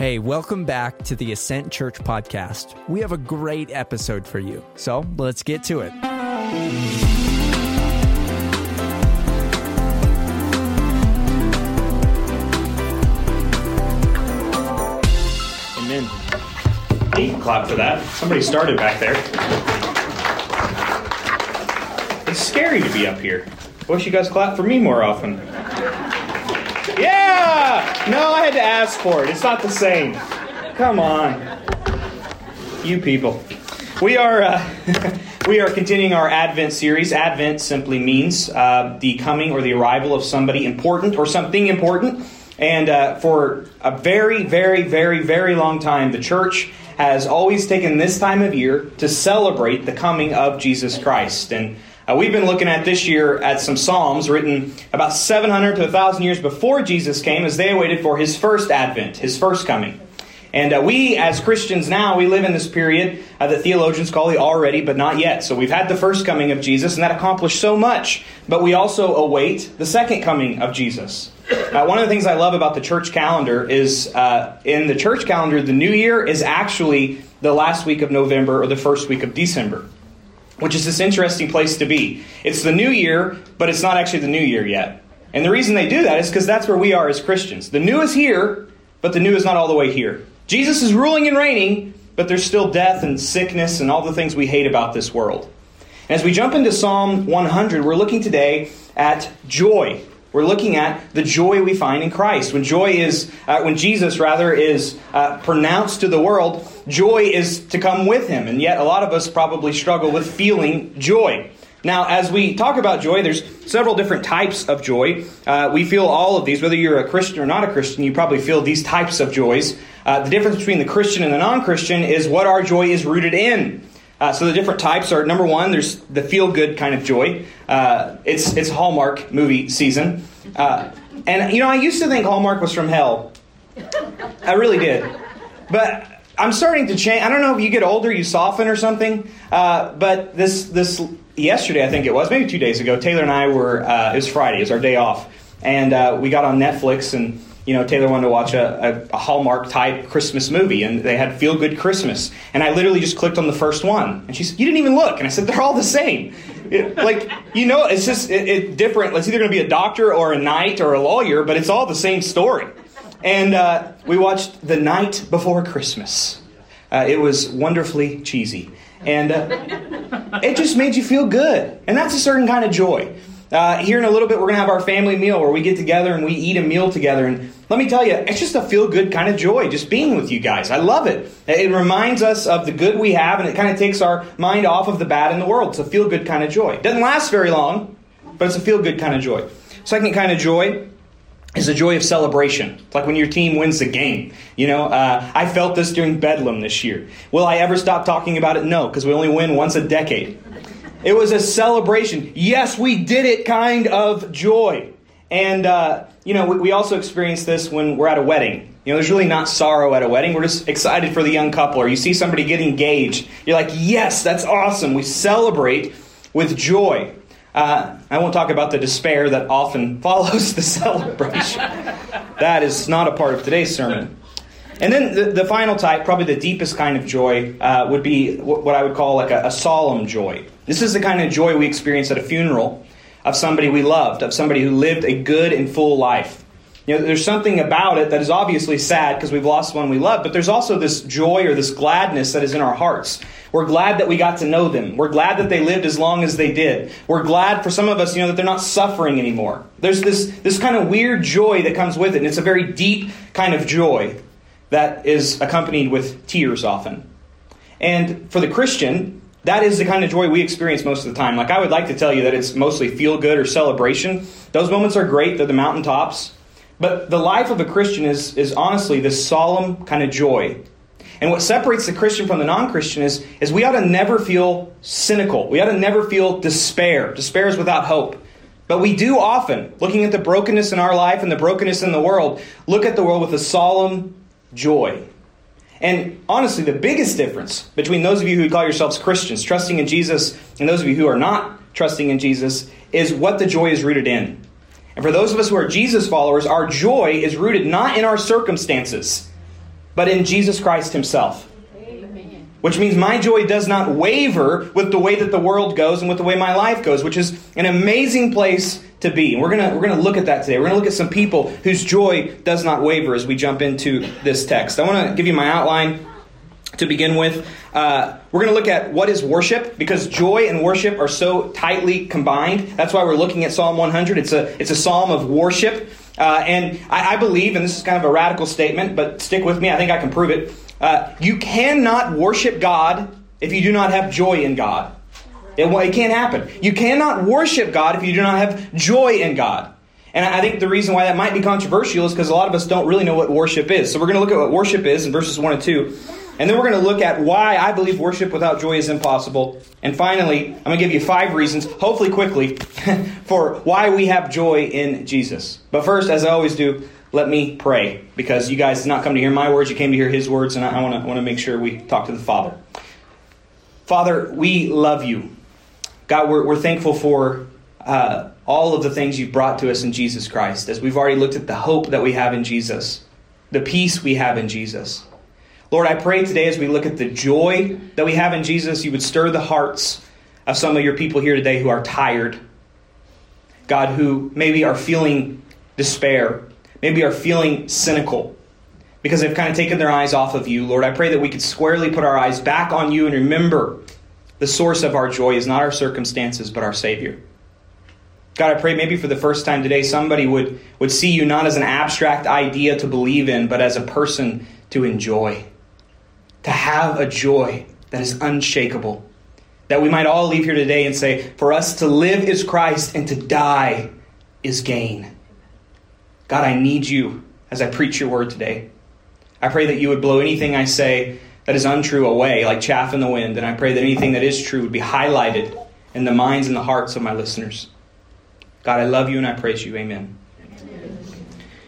Hey, welcome back to the Ascent Church podcast. We have a great episode for you. So let's get to it. Amen. Hey, clap for that. Somebody started back there. It's scary to be up here. I wish you guys clap for me more often. Yeah! No, I had to ask for it. It's not the same. Come on. You people. We are uh, we are continuing our Advent series. Advent simply means uh, the coming or the arrival of somebody important or something important. And uh, for a very, very, very, very long time, the church has always taken this time of year to celebrate the coming of Jesus Christ. And uh, we've been looking at this year at some Psalms written about 700 to 1,000 years before Jesus came as they awaited for his first advent, his first coming. And uh, we, as Christians now, we live in this period uh, that theologians call the already but not yet. So we've had the first coming of Jesus, and that accomplished so much. But we also await the second coming of Jesus. Uh, one of the things I love about the church calendar is uh, in the church calendar, the new year is actually the last week of November or the first week of December, which is this interesting place to be. It's the new year, but it's not actually the new year yet. And the reason they do that is because that's where we are as Christians. The new is here, but the new is not all the way here. Jesus is ruling and reigning, but there's still death and sickness and all the things we hate about this world. And as we jump into Psalm 100, we're looking today at joy. We're looking at the joy we find in Christ. When joy is, uh, when Jesus rather is uh, pronounced to the world, joy is to come with him. And yet, a lot of us probably struggle with feeling joy. Now, as we talk about joy, there's several different types of joy. Uh, we feel all of these, whether you're a Christian or not a Christian, you probably feel these types of joys. Uh, the difference between the Christian and the non Christian is what our joy is rooted in. Uh, so the different types are number one, there's the feel good kind of joy. Uh, it's it's Hallmark movie season, uh, and you know I used to think Hallmark was from hell. I really did, but I'm starting to change. I don't know if you get older, you soften or something. Uh, but this this yesterday, I think it was maybe two days ago. Taylor and I were. Uh, it was Friday. It was our day off, and uh, we got on Netflix and you know, Taylor wanted to watch a, a, a Hallmark type Christmas movie, and they had Feel Good Christmas. And I literally just clicked on the first one. And she said, You didn't even look. And I said, They're all the same. It, like, you know, it's just it, it different. It's either going to be a doctor or a knight or a lawyer, but it's all the same story. And uh, we watched The Night Before Christmas. Uh, it was wonderfully cheesy. And uh, it just made you feel good. And that's a certain kind of joy. Uh, here in a little bit, we're going to have our family meal where we get together and we eat a meal together. And let me tell you, it's just a feel good kind of joy just being with you guys. I love it. It reminds us of the good we have and it kind of takes our mind off of the bad in the world. It's a feel good kind of joy. It doesn't last very long, but it's a feel good kind of joy. Second kind of joy is the joy of celebration. It's like when your team wins the game. You know, uh, I felt this during Bedlam this year. Will I ever stop talking about it? No, because we only win once a decade. It was a celebration. Yes, we did it kind of joy. And, uh, you know, we, we also experience this when we're at a wedding. You know, there's really not sorrow at a wedding. We're just excited for the young couple. Or you see somebody get engaged. You're like, yes, that's awesome. We celebrate with joy. Uh, I won't talk about the despair that often follows the celebration. that is not a part of today's sermon. And then the, the final type, probably the deepest kind of joy, uh, would be what I would call like a, a solemn joy. This is the kind of joy we experience at a funeral of somebody we loved, of somebody who lived a good and full life. You know, there's something about it that is obviously sad because we've lost one we love, but there's also this joy or this gladness that is in our hearts. We're glad that we got to know them. We're glad that they lived as long as they did. We're glad for some of us, you know, that they're not suffering anymore. There's this, this kind of weird joy that comes with it, and it's a very deep kind of joy that is accompanied with tears often. And for the Christian, that is the kind of joy we experience most of the time. Like, I would like to tell you that it's mostly feel good or celebration. Those moments are great, they're the mountaintops. But the life of a Christian is, is honestly this solemn kind of joy. And what separates the Christian from the non Christian is, is we ought to never feel cynical. We ought to never feel despair. Despair is without hope. But we do often, looking at the brokenness in our life and the brokenness in the world, look at the world with a solemn joy. And honestly, the biggest difference between those of you who call yourselves Christians, trusting in Jesus, and those of you who are not trusting in Jesus, is what the joy is rooted in. And for those of us who are Jesus followers, our joy is rooted not in our circumstances. but in Jesus Christ Himself. Amen. Which means my joy does not waver with the way that the world goes and with the way my life goes, which is an amazing place to be. And we're gonna we're gonna look at that today. We're gonna look at some people whose joy does not waver as we jump into this text. I want to give you my outline to begin with. Uh, we're going to look at what is worship because joy and worship are so tightly combined. That's why we're looking at Psalm 100. It's a it's a psalm of worship, uh, and I, I, believe, and this is kind of a radical statement, but stick with me. I think I can prove it. Uh, you cannot worship God if you do not have joy in God. It, it can't happen. You cannot worship God if you do not have joy in God. And I think the reason why that might be controversial is because a lot of us don't really know what worship is. So we're going to look at what worship is in verses 1 and 2. And then we're going to look at why I believe worship without joy is impossible. And finally, I'm going to give you five reasons, hopefully quickly, for why we have joy in Jesus. But first, as I always do, let me pray because you guys did not come to hear my words, you came to hear his words, and I want to, want to make sure we talk to the Father. Father, we love you. God, we're, we're thankful for uh, all of the things you've brought to us in Jesus Christ, as we've already looked at the hope that we have in Jesus, the peace we have in Jesus. Lord, I pray today as we look at the joy that we have in Jesus, you would stir the hearts of some of your people here today who are tired. God, who maybe are feeling despair, maybe are feeling cynical because they've kind of taken their eyes off of you. Lord, I pray that we could squarely put our eyes back on you and remember the source of our joy is not our circumstances, but our Savior. God, I pray maybe for the first time today somebody would, would see you not as an abstract idea to believe in, but as a person to enjoy to have a joy that is unshakable. That we might all leave here today and say, for us to live is Christ and to die is gain. God, I need you as I preach your word today. I pray that you would blow anything I say that is untrue away, like chaff in the wind, and I pray that anything that is true would be highlighted in the minds and the hearts of my listeners. God, I love you and I praise you. Amen.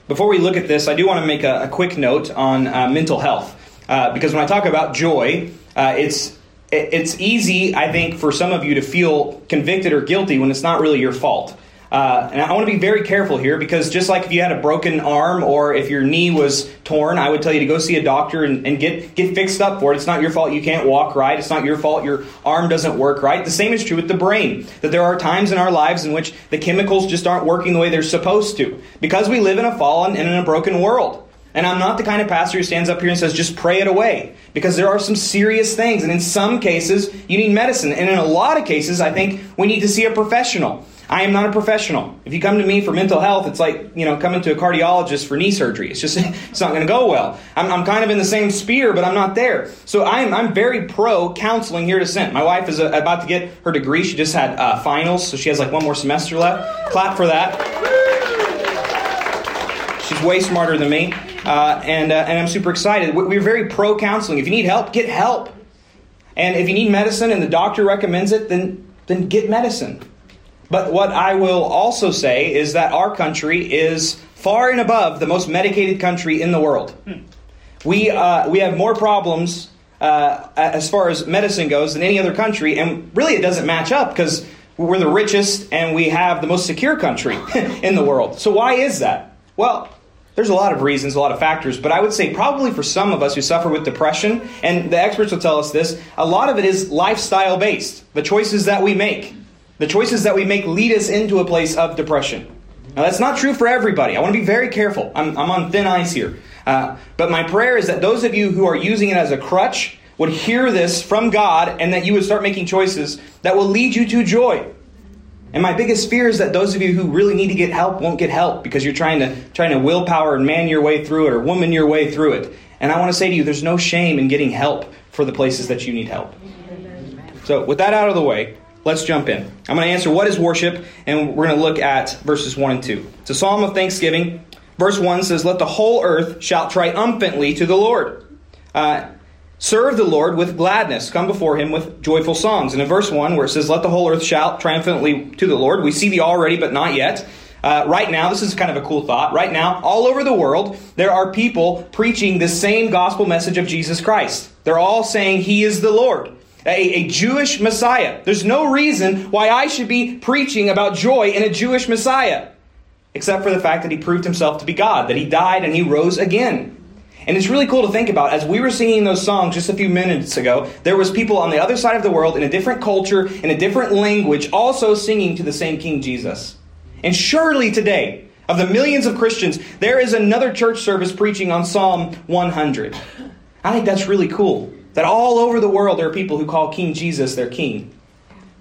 Before we look at this, I do want to make a, a quick note on uh, mental health. Uh, because when I talk about joy, uh, it's it's easy, I think, for some of you to feel convicted or guilty when it's not really your fault. Uh, and I want to be very careful here because just like if you had a broken arm or if your knee was torn, I would tell you to go see a doctor and, and, get, get fixed up for it. It's not your fault you can't walk right. It's not your fault your arm doesn't work right. The same is true with the brain. That there are times in our lives in which the chemicals just aren't working the way they're supposed to because we live in a fallen and in a broken world. And I'm not the kind of pastor who stands up here and says, just pray it away. Because there are some serious things. And in some cases, you need medicine. And in a lot of cases, I think we need to see a professional. I am not a professional. If you come to me for mental health, it's like, you know, coming to a cardiologist for knee surgery. It's just, it's not going to go well. I'm, I'm, kind of in the same sphere, but I'm not there. So I'm, I'm very pro counseling here to send. My wife is uh, about to get her degree. She just had uh, finals, so she has like one more semester left. Clap for that. She's way smarter than me. Uh, and, uh, and I'm super excited. We're very pro counseling. If you need help, get help. And if you need medicine and the doctor recommends it, then, then get medicine. But what I will also say is that our country is far and above the most medicated country in the world. Hmm. We, uh, we have more problems uh, as far as medicine goes than any other country, and really it doesn't match up because we're the richest and we have the most secure country in the world. So, why is that? Well, there's a lot of reasons, a lot of factors, but I would say probably for some of us who suffer with depression, and the experts will tell us this, a lot of it is lifestyle based. The choices that we make. The choices that we make lead us into a place of depression. Now, that's not true for everybody. I want to be very careful. I'm, I'm on thin ice here. Uh, but my prayer is that those of you who are using it as a crutch would hear this from God and that you would start making choices that will lead you to joy. And my biggest fear is that those of you who really need to get help won't get help because you're trying to trying to willpower and man your way through it or woman your way through it. And I want to say to you, there's no shame in getting help for the places that you need help. So, with that out of the way, let's jump in. I'm going to answer what is worship, and we're going to look at verses 1 and 2. It's a psalm of thanksgiving. Verse 1 says, Let the whole earth shout triumphantly to the Lord. Uh, Serve the Lord with gladness. Come before him with joyful songs. And in verse 1, where it says, Let the whole earth shout triumphantly to the Lord, we see the already but not yet. Uh, right now, this is kind of a cool thought. Right now, all over the world, there are people preaching the same gospel message of Jesus Christ. They're all saying he is the Lord. A, a, Jewish Messiah. There's no reason why I should be preaching about joy in a Jewish Messiah, except for the fact that he proved himself to be God, that he died and he rose again. And it's really cool to think about. As we were singing those songs just a few minutes ago, there was people on the other side of the world in a different culture, in a different language, also singing to the same King Jesus. And surely today, of the millions of Christians, there is another church service preaching on Psalm 100. I think that's really cool. That all over the world there are people who call King Jesus their king.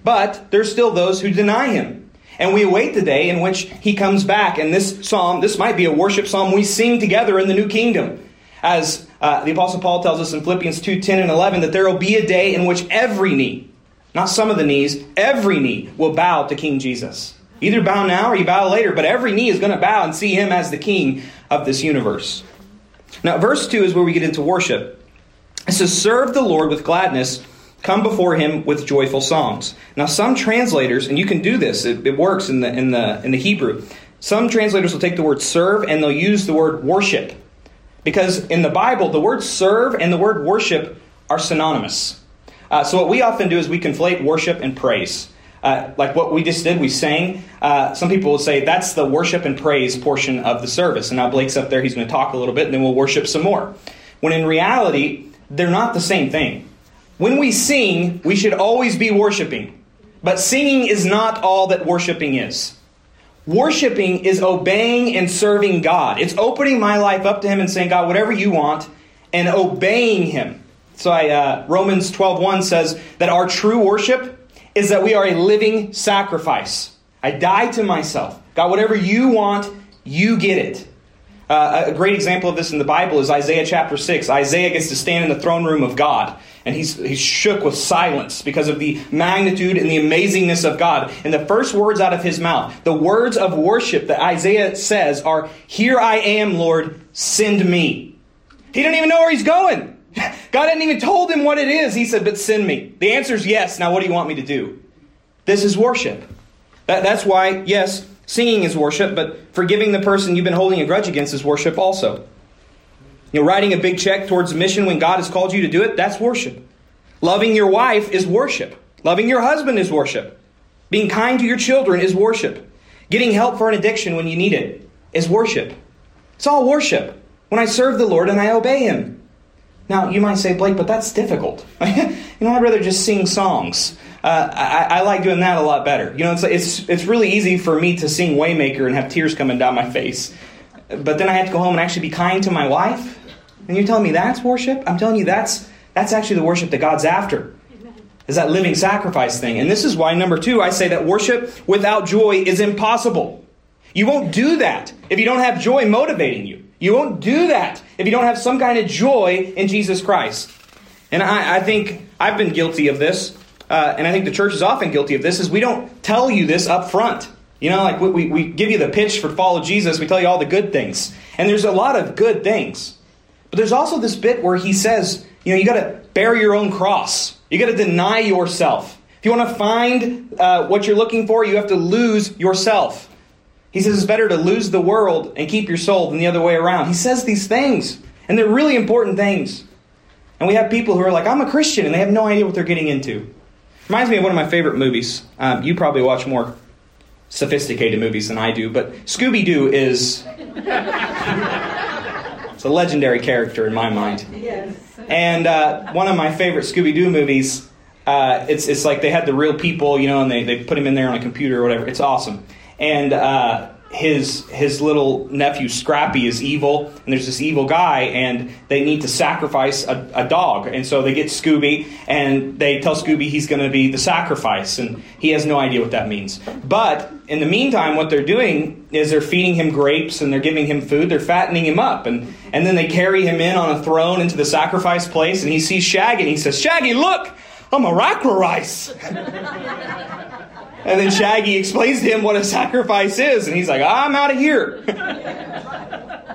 But there's still those who deny him. And we await the day in which he comes back. And this psalm, this might be a worship psalm we sing together in the new kingdom. As uh, the Apostle Paul tells us in Philippians 2 10 and 11, that there will be a day in which every knee, not some of the knees, every knee will bow to King Jesus. Either bow now or you bow later, but every knee is going to bow and see him as the king of this universe. Now, verse 2 is where we get into worship. It says, Serve the Lord with gladness, come before him with joyful songs. Now, some translators, and you can do this, it, it works in the, in, the, in the Hebrew. Some translators will take the word serve and they'll use the word worship. Because in the Bible, the word serve and the word worship are synonymous. Uh, so, what we often do is we conflate worship and praise. Uh, like what we just did, we sang. Uh, some people will say that's the worship and praise portion of the service. And now Blake's up there, he's going to talk a little bit, and then we'll worship some more. When in reality, they're not the same thing. When we sing, we should always be worshiping. But singing is not all that worshiping is. Worshiping is obeying and serving God. It's opening my life up to Him and saying, God, whatever you want, and obeying Him. So I, uh, Romans 12.1 says that our true worship is that we are a living sacrifice. I die to myself. God, whatever you want, you get it. Uh, a great example of this in the Bible is Isaiah chapter 6. Isaiah gets to stand in the throne room of God, and he's, he's shook with silence because of the magnitude and the amazingness of God. And the first words out of his mouth, the words of worship that Isaiah says are, Here I am, Lord, send me. He didn't even know where he's going. God hadn't even told him what it is. He said, But send me. The answer is yes. Now, what do you want me to do? This is worship. That, that's why, yes, Singing is worship, but forgiving the person you've been holding a grudge against is worship also. You know, writing a big check towards a mission when God has called you to do it, that's worship. Loving your wife is worship. Loving your husband is worship. Being kind to your children is worship. Getting help for an addiction when you need it is worship. It's all worship. When I serve the Lord and I obey Him. Now, you might say, Blake, but that's difficult. you know, I'd rather just sing songs. Uh, I, I, like doing that a lot better. You know, it's, it's, it's really easy for me to sing Waymaker and have tears coming down my face. But then I have to go home and actually be kind to my wife. And you're telling me that's worship? I'm telling you that's, that's actually the worship that God's after. Is that living sacrifice thing. And this is why, number two, I say that worship without joy is impossible. You won't do that if you don't have joy motivating you. You won't do that if you don't have some kind of joy in Jesus Christ. And I, I think I've been guilty of this uh, and I think the church is often guilty of this, is we don't tell you this up front. You know, like we, we give you the pitch for follow Jesus, we tell you all the good things. And there's a lot of good things. But there's also this bit where he says, you know, you got to bear your own cross. You got to deny yourself. If you want to find uh, what you're looking for, you have to lose yourself. He says it's better to lose the world and keep your soul than the other way around. He says these things, and they're really important things. And we have people who are like, I'm a Christian, and they have no idea what they're getting into. Reminds me of one of my favorite movies. Um, you probably watch more sophisticated movies than I do, but Scooby Doo is. it's a legendary character in my mind. Yes. And uh, one of my favorite Scooby Doo movies, uh, it's, it's like they had the real people, you know, and they, they put them in there on a computer or whatever. It's awesome. And uh, his his little nephew Scrappy is evil, and there's this evil guy, and they need to sacrifice a, a dog, and so they get Scooby, and they tell Scooby he's going to be the sacrifice, and he has no idea what that means. But in the meantime, what they're doing is they're feeding him grapes and they're giving him food, they're fattening him up, and and then they carry him in on a throne into the sacrifice place, and he sees Shaggy, and he says, "Shaggy, look, I'm a rice." And then Shaggy explains to him what a sacrifice is, and he's like, I'm out of here.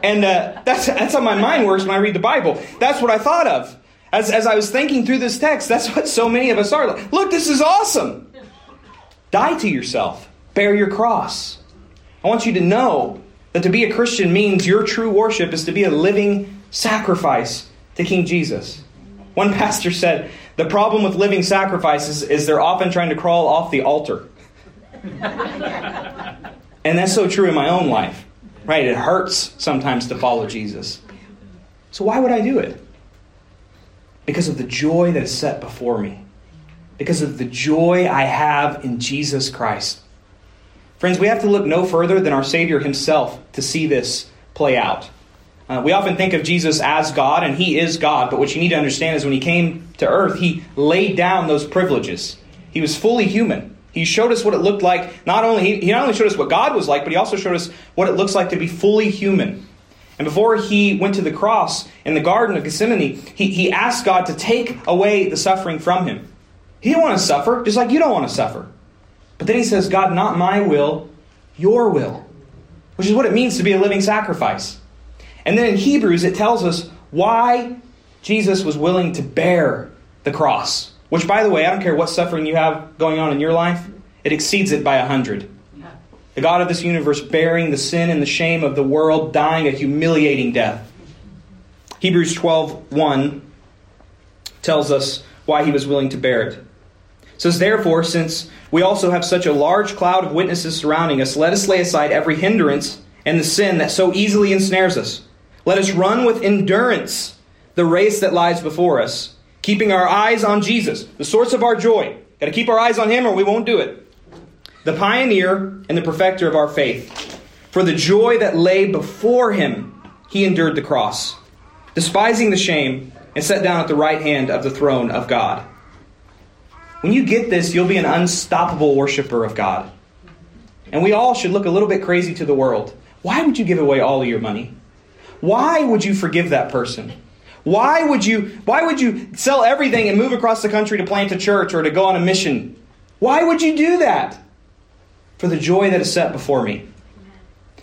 and uh, that's, that's how my mind works when I read the Bible. That's what I thought of. As, as I was thinking through this text, that's what so many of us are. Like, Look, this is awesome. Die to yourself, bear your cross. I want you to know that to be a Christian means your true worship is to be a living sacrifice to King Jesus. One pastor said, The problem with living sacrifices is they're often trying to crawl off the altar and that's so true in my own life, right? It hurts sometimes to follow Jesus. So why would I do it? Because of the joy that is set before me. Because of the joy I have in Jesus Christ. Friends, we have to look no further than our Savior himself to see this play out. Uh, we often think of Jesus as God, and he is God, but what you need to understand is when he came to earth, he laid down those privileges. He was fully human. He showed us what it looked like. Not only he, he not only showed us what God was like, but he also showed us what it looks like to be fully human. And before he went to the cross in the Garden of Gethsemane, he, he asked God to take away the suffering from him. He didn't want to suffer, just like you don't want to suffer. But then he says, God, not my will, your will, which is what it means to be a living sacrifice. And then in Hebrews, it tells us why Jesus was willing to bear the cross. Which, by the way, I don't care what suffering you have going on in your life, it exceeds it by a hundred. The God of this universe bearing the sin and the shame of the world, dying a humiliating death. Hebrews 12 1 tells us why he was willing to bear it. It says, Therefore, since we also have such a large cloud of witnesses surrounding us, let us lay aside every hindrance and the sin that so easily ensnares us. Let us run with endurance the race that lies before us, keeping our eyes on Jesus, the source of our joy. Got to keep our eyes on Him or we won't do it. The pioneer and the perfecter of our faith. For the joy that lay before Him, He endured the cross, despising the shame, and sat down at the right hand of the throne of God. When you get this, you'll be an unstoppable worshiper of God. And we all should look a little bit crazy to the world. Why would you give away all of your money? Why would you forgive that person? Why would you why would you sell everything and move across the country to plant a church or to go on a mission? Why would you do that? For the joy that is set before me.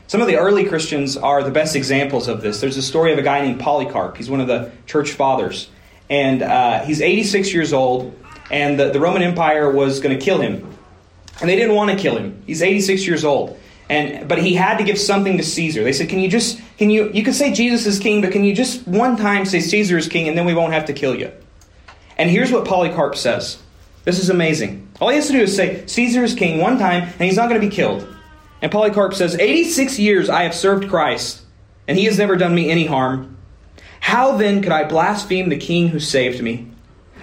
Some of the early Christians are the best examples of this. There's a story of a guy named Polycarp. He's one of the church fathers. And uh, he's 86 years old, and the, the Roman Empire was going to kill him. And they didn't want to kill him. He's 86 years old. And but he had to give something to Caesar. They said, "Can you just can you you could say Jesus is king, but can you just one time say Caesar is king, and then we won't have to kill you?" And here's what Polycarp says. This is amazing. All he has to do is say Caesar is king one time, and he's not going to be killed. And Polycarp says, "86 years I have served Christ, and he has never done me any harm. How then could I blaspheme the king who saved me?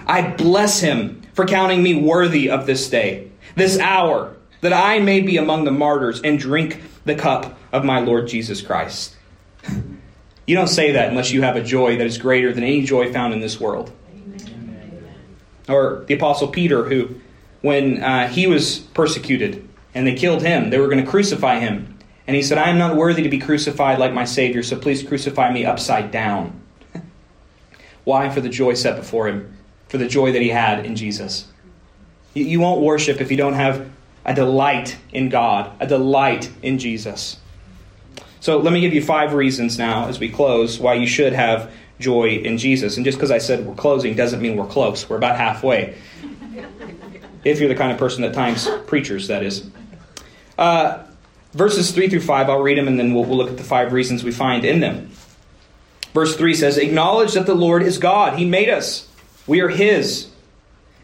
I bless him for counting me worthy of this day, this hour." that I may be among the martyrs and drink the cup of my Lord Jesus Christ. You don't say that unless you have a joy that is greater than any joy found in this world. Amen. Or the Apostle Peter, who, when uh, he was persecuted and they killed him, they were going to crucify him. And he said, I am not worthy to be crucified like my Savior, so please crucify me upside down. Why? For the joy set before him, for the joy that he had in Jesus. You won't worship if you don't have a delight in God, a delight in Jesus. So let me give you five reasons now as we close why you should have joy in Jesus. And just because I said we're closing doesn't mean we're close. We're about halfway. if you're the kind of person that times preachers, that is. Uh, verses 3 through 5, I'll read them and then we'll, we'll look at the five reasons we find in them. Verse 3 says, Acknowledge that the Lord is God. He made us, we are His.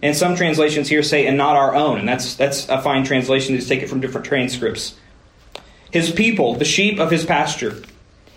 And some translations here say, and not our own. And that's, that's a fine translation. Just take it from different transcripts. His people, the sheep of his pasture.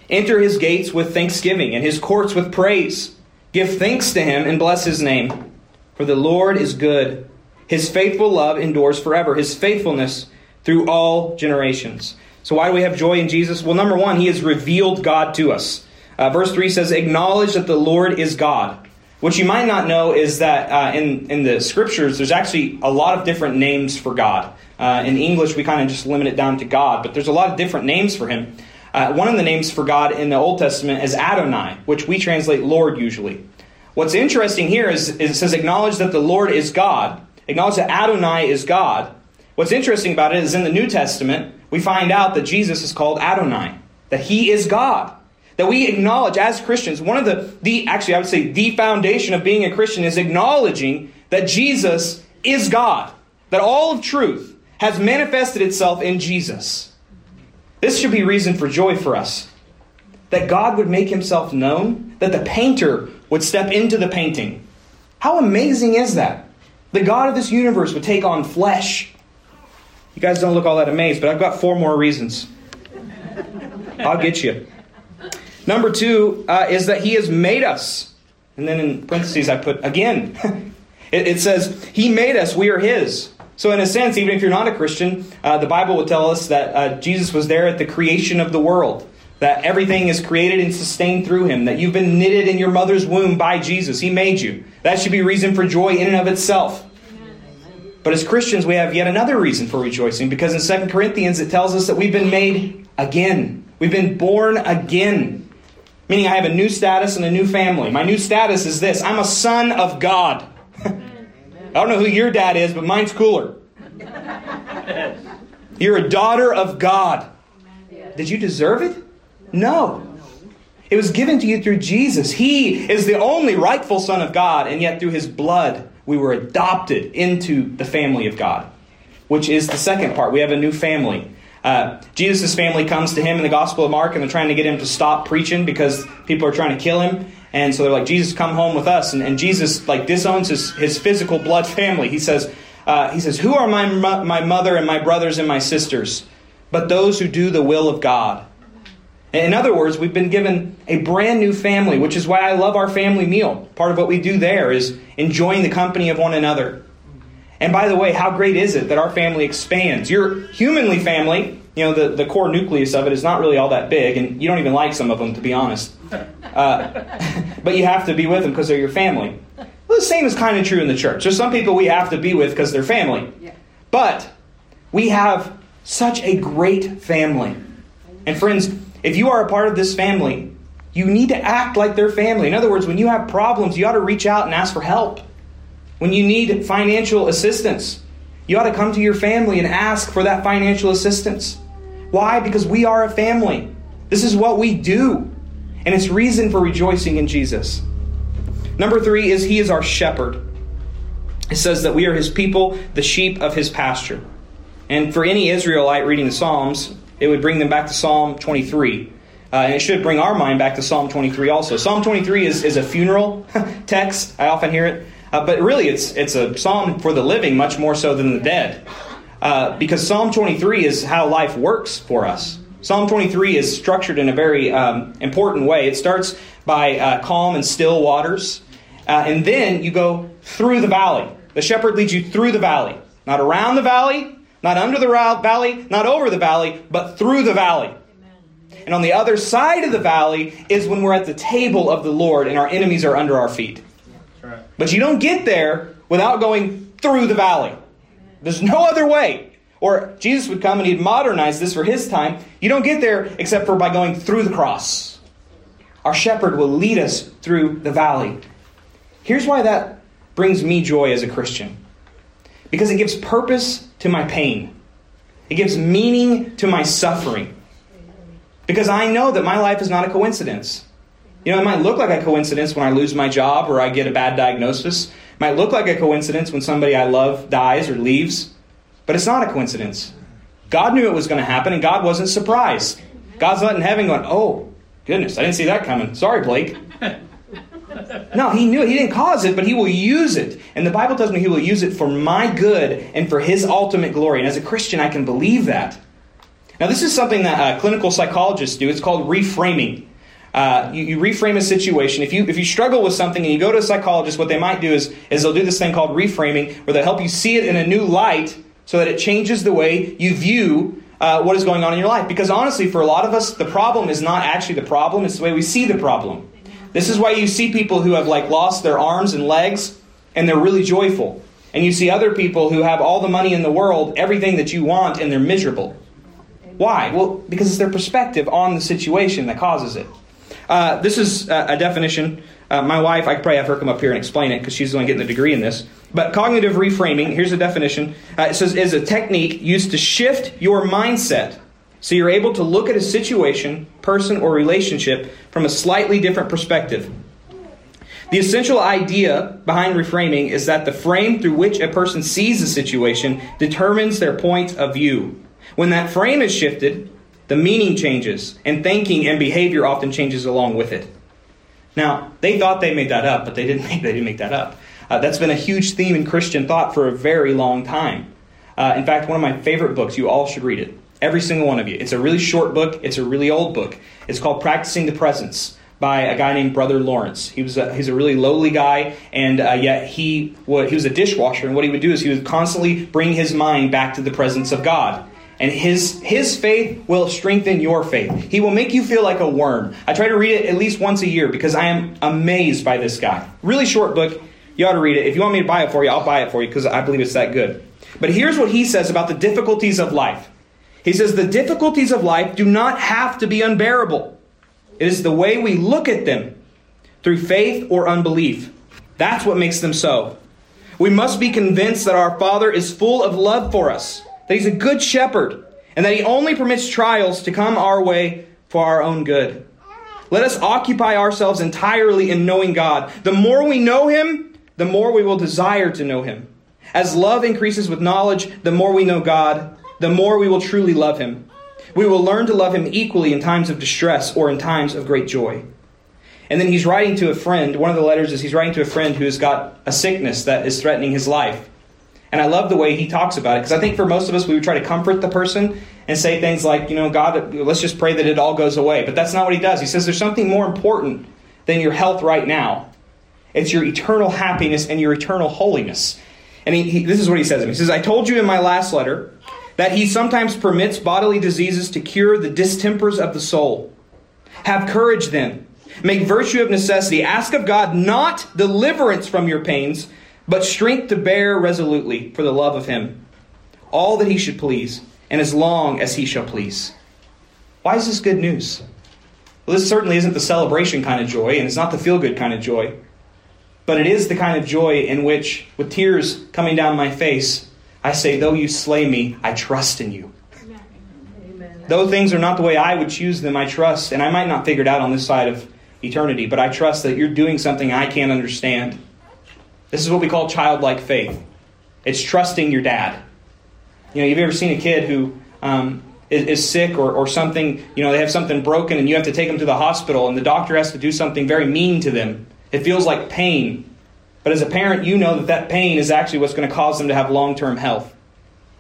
Enter his gates with thanksgiving and his courts with praise. Give thanks to him and bless his name. For the Lord is good. His faithful love endures forever. His faithfulness through all generations. So, why do we have joy in Jesus? Well, number one, he has revealed God to us. Uh, verse 3 says, Acknowledge that the Lord is God. What you might not know is that uh, in, in the scriptures, there's actually a lot of different names for God. Uh, in English, we kind of just limit it down to God, but there's a lot of different names for Him. Uh, one of the names for God in the Old Testament is Adonai, which we translate Lord usually. What's interesting here is, is it says, acknowledge that the Lord is God, acknowledge that Adonai is God. What's interesting about it is in the New Testament, we find out that Jesus is called Adonai, that He is God that we acknowledge as Christians, one of the, the, actually, I would say the foundation of being a Christian is acknowledging that Jesus is God, that all of truth has manifested itself in Jesus. This should be reason for joy for us. That God would make himself known, that the painter would step into the painting. How amazing is that? The God of this universe would take on flesh. You guys don't look all that amazed, but I've got four more reasons. I'll get you. Number two uh, is that He has made us. And then in parentheses, I put again. it, it, says, He made us, we are His. So, in a sense, even if you're not a Christian, uh, the Bible will tell us that uh, Jesus was there at the creation of the world, that everything is created and sustained through Him, that you've been knitted in your mother's womb by Jesus. He made you. That should be reason for joy in and of itself. But as Christians, we have yet another reason for rejoicing because in 2 Corinthians it tells us that we've been made again. We've been born again. Meaning I have a new status and a new family. My new status is this I'm a son of God. I don't know who your dad is, but mine's cooler. You're a daughter of God. Did you deserve it? No. It was given to you through Jesus. He is the only rightful Son of God, and yet through His blood, we were adopted into the family of God, which is the second part. We have a new family. Uh, Jesus' family comes to him in the Gospel of Mark, and they're trying to get him to stop preaching because people are trying to kill him. And so they're like, Jesus, come home with us. And, and Jesus like disowns his, his physical blood family. He says, uh, he says, Who are my, my mother and my brothers and my sisters? But those who do the will of God. In other words, we've been given a brand new family, which is why I love our family meal. Part of what we do there is enjoying the company of one another. And by the way, how great is it that our family expands? Your humanly family, you know, the, the core nucleus of it is not really all that big, and you don't even like some of them, to be honest. Uh, but you have to be with them because they're your family. Well, the same is kind of true in the church. There's some people we have to be with because they're family. But we have such a great family. And friends, if you are a part of this family, you need to act like their family. In other words, when you have problems, you ought to reach out and ask for help. When you need financial assistance, you ought to come to your family and ask for that financial assistance. Why? Because we are a family. This is what we do. And it's reason for rejoicing in Jesus. Number three is He is our shepherd. It says that we are His people, the sheep of His pasture. And for any Israelite reading the Psalms, it would bring them back to Psalm 23. Uh, and it should bring our mind back to Psalm 23 also. Psalm 23 is, is a funeral text. I often hear it. Uh, but really, it's, it's a psalm for the living much more so than the dead. Uh, because Psalm 23 is how life works for us. Psalm 23 is structured in a very um, important way. It starts by uh, calm and still waters, uh, and then you go through the valley. The shepherd leads you through the valley, not around the valley, not under the valley, not over the valley, but through the valley. And on the other side of the valley is when we're at the table of the Lord and our enemies are under our feet. But you don't get there without going through the valley. There's no other way. Or Jesus would come and he'd modernize this for his time. You don't get there except for by going through the cross. Our shepherd will lead us through the valley. Here's why that brings me joy as a Christian because it gives purpose to my pain, it gives meaning to my suffering. Because I know that my life is not a coincidence. You know, it might look like a coincidence when I lose my job or I get a bad diagnosis. It might look like a coincidence when somebody I love dies or leaves. But it's not a coincidence. God knew it was going to happen, and God wasn't surprised. God's not in heaven going, oh, goodness, I didn't see that coming. Sorry, Blake. No, he knew it. He didn't cause it, but he will use it. And the Bible tells me he will use it for my good and for his ultimate glory. And as a Christian, I can believe that. Now, this is something that uh, clinical psychologists do. It's called reframing. Uh, you, you, reframe a situation. If you if you struggle with something and you go to a psychologist, what they might do is is they'll do this thing called reframing, where they'll help you see it in a new light, so that it changes the way you view uh, what is going on in your life. Because honestly, for a lot of us, the problem is not actually the problem; it's the way we see the problem. This is why you see people who have like lost their arms and legs and they're really joyful. And you see other people who have all the money in the world, everything that you want, and they're miserable. Why? Well, because it's their perspective on the situation that causes it. Uh, this is a, definition. Uh, my wife, I could probably have her come up here and explain it because she's the one getting the degree in this. But cognitive reframing, here's the definition. Uh, it says is a technique used to shift your mindset so you're able to look at a situation, person, or relationship from a slightly different perspective. The essential idea behind reframing is that the frame through which a person sees a situation determines their point of view. When that frame is shifted, the meaning changes, and thinking and behavior often changes along with it. Now, they thought they made that up, but they didn't make, they didn't make that up. Uh, that's been a huge theme in Christian thought for a very long time. Uh, in fact, one of my favorite books, you all should read it, Every single one of you. It's a really short book, it's a really old book. It's called Practicing the Presence by a guy named Brother Lawrence. He was a, he's a really lowly guy, and uh, yet he what, he was a dishwasher. And what he would do is he would constantly bring his mind back to the presence of God. And his his faith will strengthen your faith. He will make you feel like a worm. I try to read it at least once a year because I am amazed by this guy. Really short book. You ought to read it. If you want me to buy it for you, I'll buy it for you because I believe it's that good. But here's what he says about the difficulties of life. He says the difficulties of life do not have to be unbearable. It is the way we look at them through faith or unbelief. That's what makes them so. We must be convinced that our Father is full of love for us, that He's a good shepherd, and that He only permits trials to come our way for our own good. Let us occupy ourselves entirely in knowing God. The more we know Him, the more we will desire to know Him. As love increases with knowledge, the more we know God, the more we will truly love Him. We will learn to love him equally in times of distress or in times of great joy. And then he's writing to a friend. One of the letters is he's writing to a friend who has got a sickness that is threatening his life. And I love the way he talks about it because I think for most of us, we would try to comfort the person and say things like, you know, God, let's just pray that it all goes away. But that's not what he does. He says there's something more important than your health right now it's your eternal happiness and your eternal holiness. And he, he, this is what he says. He says, I told you in my last letter that he sometimes permits bodily diseases to cure the distempers of the soul. Have courage then. Make virtue of necessity. Ask of God not deliverance from your pains, but strength to bear resolutely for the love of him. All that he should please, and as long as he shall please. Why is this good news? Well, this certainly isn't the celebration kind of joy, and it's not the feel good kind of joy. But it is the kind of joy in which, with tears coming down my face, I say, though you slay me, I trust in you. Amen. Though things are not the way I would choose them, I trust, and I might not figure it out on this side of eternity, but I trust that you're doing something I can't understand. This is what we call childlike faith. It's trusting your dad. You know, you've ever seen a kid who um, is, is sick or, or something, you know, they have something broken and you have to take them to the hospital and the doctor has to do something very mean to them. It feels like pain. But as a parent, you know that that pain is actually what's going to cause them to have long term health.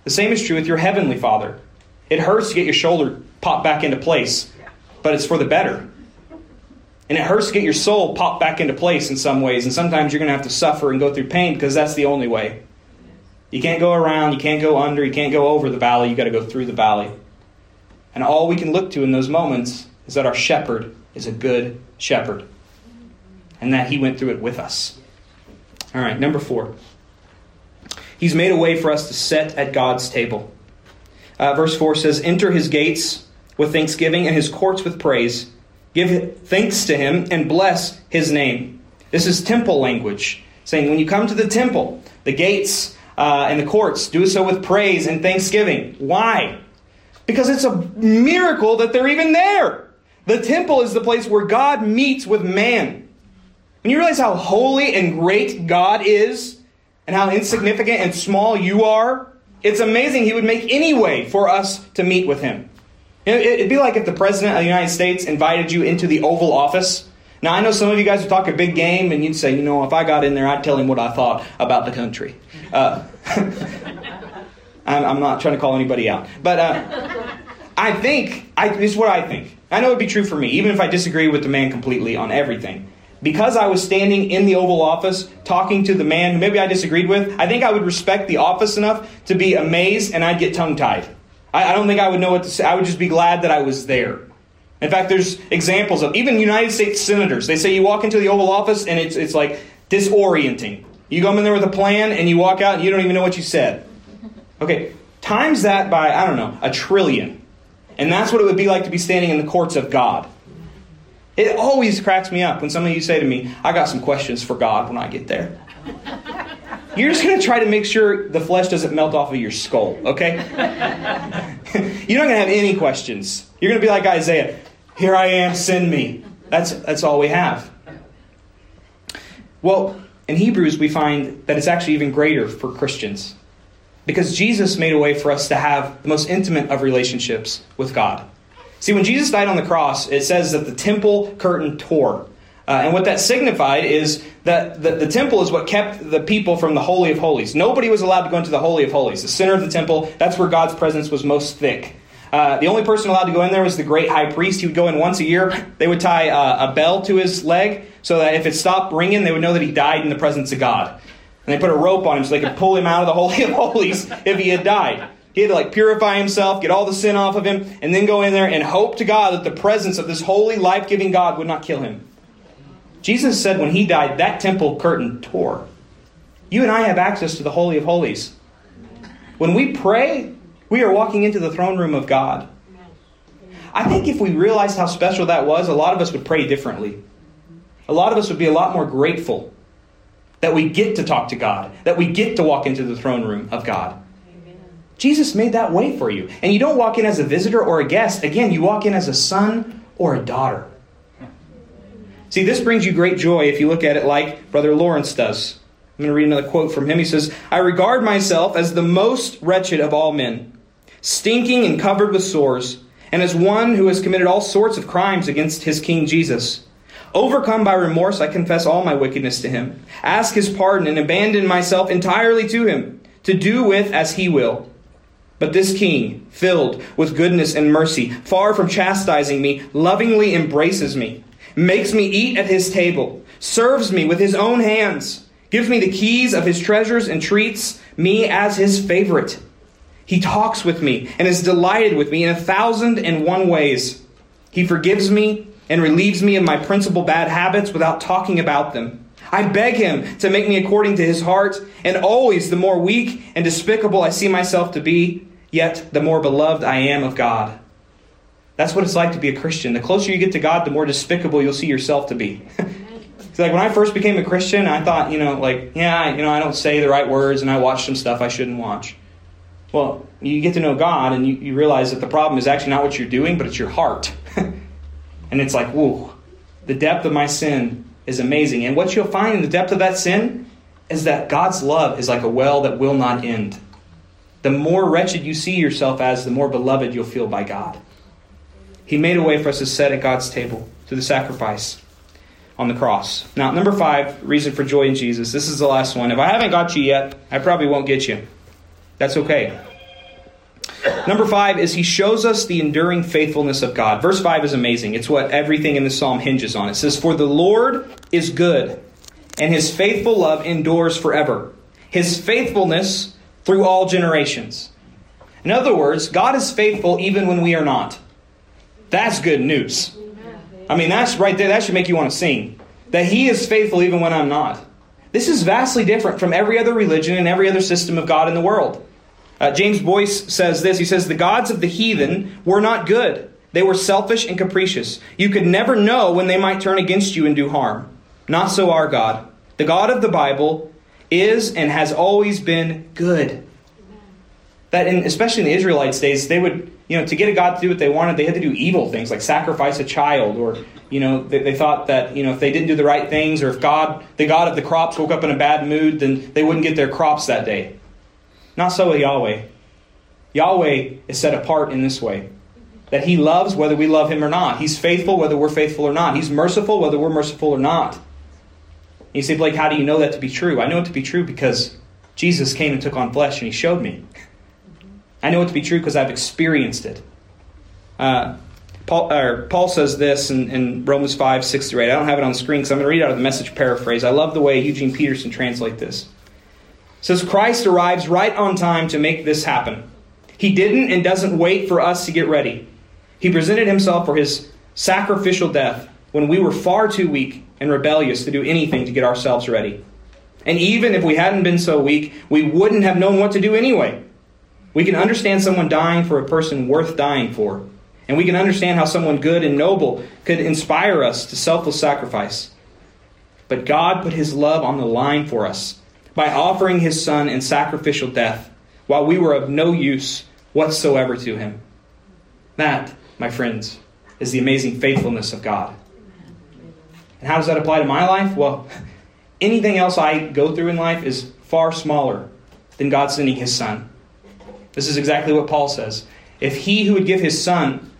The same is true with your heavenly Father. It hurts to get your shoulder popped back into place, but it's for the better. And it hurts to get your soul popped back into place in some ways, and sometimes you're going to have to suffer and go through pain because that's the only way. You can't go around, you can't go under, you can't go over the valley, you got to go through the valley. And all we can look to in those moments is that our shepherd is a good shepherd and that he went through it with us. All right, number four. He's made a way for us to sit at God's table. Uh, verse 4 says, Enter his gates with thanksgiving and his courts with praise. Give thanks to him and bless his name. This is temple language, saying when you come to the temple, the gates uh, and the courts, do so with praise and thanksgiving. Why? Because it's a miracle that they're even there. The temple is the place where God meets with man. When you realize how holy and great God is, and how insignificant and small you are, it's amazing He would make any way for us to meet with Him. It'd be like if the President of the United States invited you into the Oval Office. Now, I know some of you guys would talk a big game, and you'd say, you know, if I got in there, I'd tell him what I thought about the country. Uh, I'm not trying to call anybody out. But uh, I think, I, this is what I think. I know it would be true for me, even if I disagree with the man completely on everything because I was standing in the Oval Office talking to the man who maybe I disagreed with, I think I would respect the office enough to be amazed and I'd get tongue tied. I, I, don't think I would know what to say. I would just be glad that I was there. In fact, there's examples of even United States senators. They say you walk into the Oval Office and it's, it's like disorienting. You come in there with a plan and you walk out and you don't even know what you said. Okay, times that by, I don't know, a trillion. And that's what it would be like to be standing in the courts of God. It always cracks me up when some of you say to me, I got some questions for God when I get there. You're just going to try to make sure the flesh doesn't melt off of your skull, okay? You're not going to have any questions. You're going to be like Isaiah, Here I am, send me. That's, that's all we have. Well, in Hebrews, we find that it's actually even greater for Christians. Because Jesus made a way for us to have the most intimate of relationships with God. See, when Jesus died on the cross, it says that the temple curtain tore. Uh, and what that signified is that the, the, temple is what kept the people from the Holy of Holies. Nobody was allowed to go into the Holy of Holies, the center of the temple. That's where God's presence was most thick. Uh, the only person allowed to go in there was the great high priest. He would go in once a year. They would tie uh, a bell to his leg so that if it stopped ringing, they would know that he died in the presence of God. And they put a rope on him so they could pull him out of the Holy of Holies if he had died. He had to like purify himself, get all the sin off of him, and then go in there and hope to God that the presence of this holy, life giving God would not kill him. Jesus said when he died, that temple curtain tore. You and I have access to the Holy of Holies. When we pray, we are walking into the throne room of God. I think if we realized how special that was, a lot of us would pray differently. A lot of us would be a lot more grateful that we get to talk to God, that we get to walk into the throne room of God. Jesus made that way for you. And you don't walk in as a visitor or a guest. Again, you walk in as a son or a daughter. See, this brings you great joy if you look at it like Brother Lawrence does. I'm going to read another quote from him. He says, I regard myself as the most wretched of all men, stinking and covered with sores, and as one who has committed all sorts of crimes against his King Jesus. Overcome by remorse, I confess all my wickedness to him, ask his pardon, and abandon myself entirely to him, to do with as he will. But this king, filled with goodness and mercy, far from chastising me, lovingly embraces me, makes me eat at his table, serves me with his own hands, gives me the keys of his treasures, and treats me as his favorite. He talks with me and is delighted with me in a thousand and one ways. He forgives me and relieves me of my principal bad habits without talking about them. I beg him to make me according to his heart, and always the more weak and despicable I see myself to be, yet the more beloved I am of God. That's what it's like to be a Christian. The closer you get to God, the more despicable you'll see yourself to be. it's like when I first became a Christian, I thought, you know, like, yeah, you know, I don't say the right words and I watch some stuff I shouldn't watch. Well, you get to know God and you, you realize that the problem is actually not what you're doing, but it's your heart. and it's like, whoa, the depth of my sin is amazing. And what you'll find in the depth of that sin is that God's love is like a well that will not end the more wretched you see yourself as, the more beloved you'll feel by God. He made a way for us to sit at God's table through the sacrifice on the cross. Now, number five, reason for joy in Jesus. This is the last one. If I haven't got you yet, I probably won't get you. That's okay. Number five is he shows us the enduring faithfulness of God. Verse five is amazing. It's what everything in the psalm hinges on. It says, For the Lord is good, and his faithful love endures forever. His faithfulness through all generations. In other words, God is faithful even when we are not. That's good news. I mean, that's right there. That should make you want to sing. That He is faithful even when I'm not. This is vastly different from every other religion and every other system of God in the world. Uh, James Boice says this He says, The gods of the heathen were not good. They were selfish and capricious. You could never know when they might turn against you and do harm. Not so our God. The God of the Bible is and has always been good. That, in, especially in the Israelites' days, they would, you know, to get a God to do what they wanted, they had to do evil things like sacrifice a child, or, you know, they, they thought that, you know, if they didn't do the right things, or if God, the God of the crops, woke up in a bad mood, then they wouldn't get their crops that day. Not so with Yahweh. Yahweh is set apart in this way that He loves whether we love Him or not. He's faithful whether we're faithful or not. He's merciful whether we're merciful or not. You say, Blake, how do you know that to be true? I know it to be true because Jesus came and took on flesh and he showed me. I know it to be true because I've experienced it. Uh, Paul, Paul, says this in, in, Romans 5, 6 through 8. I don't have it on the screen because I'm going to read out of the message paraphrase. I love the way Eugene Peterson translates this. It says, Christ arrives right on time to make this happen. He didn't and doesn't wait for us to get ready. He presented himself for his sacrificial death when we were far too weak and rebellious to do anything to get ourselves ready. And even if we hadn't been so weak, we wouldn't have known what to do anyway. We can understand someone dying for a person worth dying for. And we can understand how someone good and noble could inspire us to selfless sacrifice. But God put his love on the line for us by offering his son in sacrificial death while we were of no use whatsoever to him. That, my friends, is the amazing faithfulness of God. And how does that apply to my life? Well, anything else I go through in life is far smaller than God sending his son. This is exactly what Paul says. If he who would give his son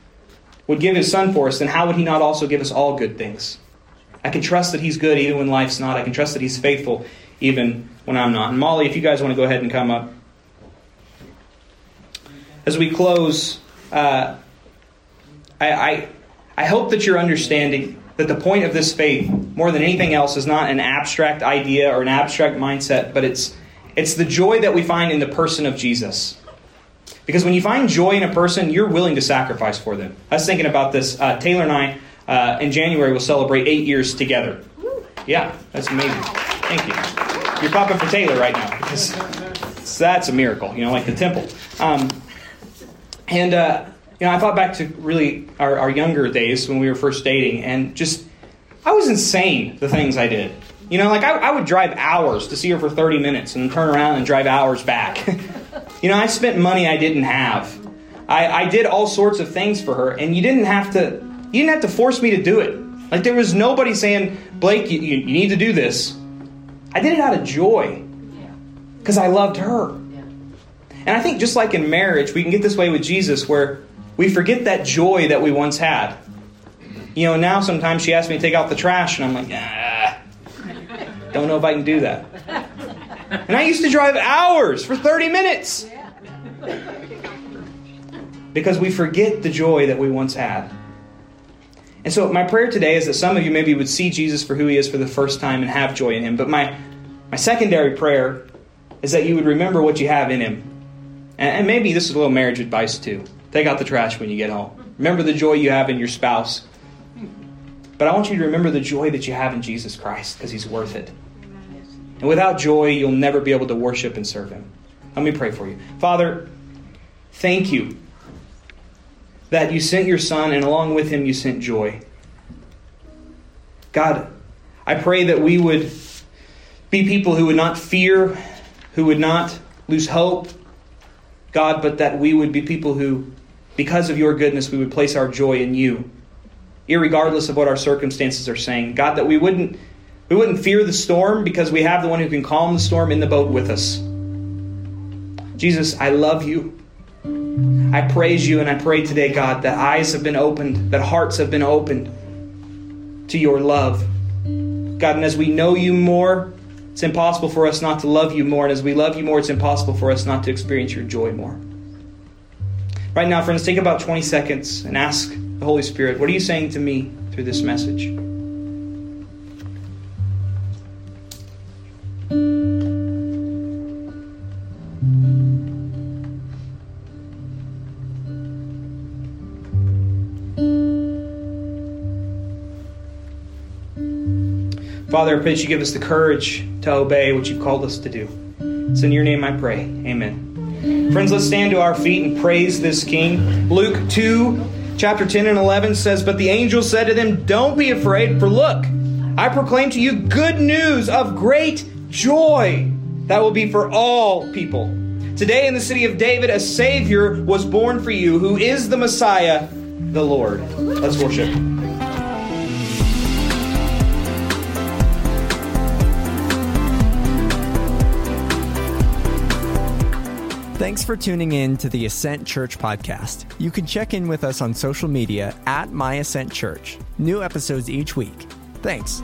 would give his son for us, then how would he not also give us all good things? I can trust that he's good even when life's not. I can trust that he's faithful even when I'm not. And Molly, if you guys want to go ahead and come up. As we close, uh, I, I, I hope that you're understanding that the point of this faith, more than anything else, is not an abstract idea or an abstract mindset, but it's, it's the joy that we find in the person of Jesus. Because when you find joy in a person, you're willing to sacrifice for them. I was thinking about this. Uh, Taylor and I, uh, in January, will celebrate eight years together. Yeah, that's amazing. Thank you. You're popping for Taylor right now because that's a miracle, you know, like the temple. Um, and, uh, you know, I thought back to really our, our younger days when we were first dating, and just, I was insane, the things I did. You know, like I, I would drive hours to see her for 30 minutes and then turn around and drive hours back. you know, I spent money I didn't have. I, I did all sorts of things for her, and you didn't have to, you didn't have to force me to do it. Like there was nobody saying, Blake, you, you, you need to do this. I did it out of joy because I loved her. And I think just like in marriage, we can get this way with Jesus where we forget that joy that we once had. You know, now sometimes she asks me to take out the trash, and I'm like, ah, don't know if I can do that. And I used to drive hours for 30 minutes because we forget the joy that we once had. And so, my prayer today is that some of you maybe would see Jesus for who he is for the first time and have joy in him. But my, my secondary prayer is that you would remember what you have in him. And, and maybe this is a little marriage advice too. Take out the trash when you get home. Remember the joy you have in your spouse. But I want you to remember the joy that you have in Jesus Christ because he's worth it. And without joy, you'll never be able to worship and serve him. Let me pray for you. Father, thank you that you sent your Son, and along with him, you sent joy. God, I pray that we would be people who would not fear, who would not lose hope, God, but that we would be people who, because of your goodness, we would place our joy in you, regardless of what our circumstances are saying. God, that we wouldn't we wouldn't fear the storm because we have the one who can calm the storm in the boat with us. Jesus, I love you. I praise you and I pray today, God, that eyes have been opened, that hearts have been opened to your love. God, and as we know you more, it's impossible for us not to love you more. And as we love you more, it's impossible for us not to experience your joy more. Right now, friends, take about 20 seconds and ask the Holy Spirit, what are you saying to me through this message? Father, I pray that you give us the courage to obey what you've called us to do. It's in your name I pray. Amen. Friends, let's stand to our feet and praise this King. Luke 2, chapter 10 and 11 says, But the angel said to them, Don't be afraid, for look, I proclaim to you good news of great joy that will be for all people. Today in the city of David, a Savior was born for you, who is the Messiah, the Lord. Let's worship. Thanks for tuning in to the Ascent Church podcast. You can check in with us on social media at My Ascent Church. New episodes each week. Thanks.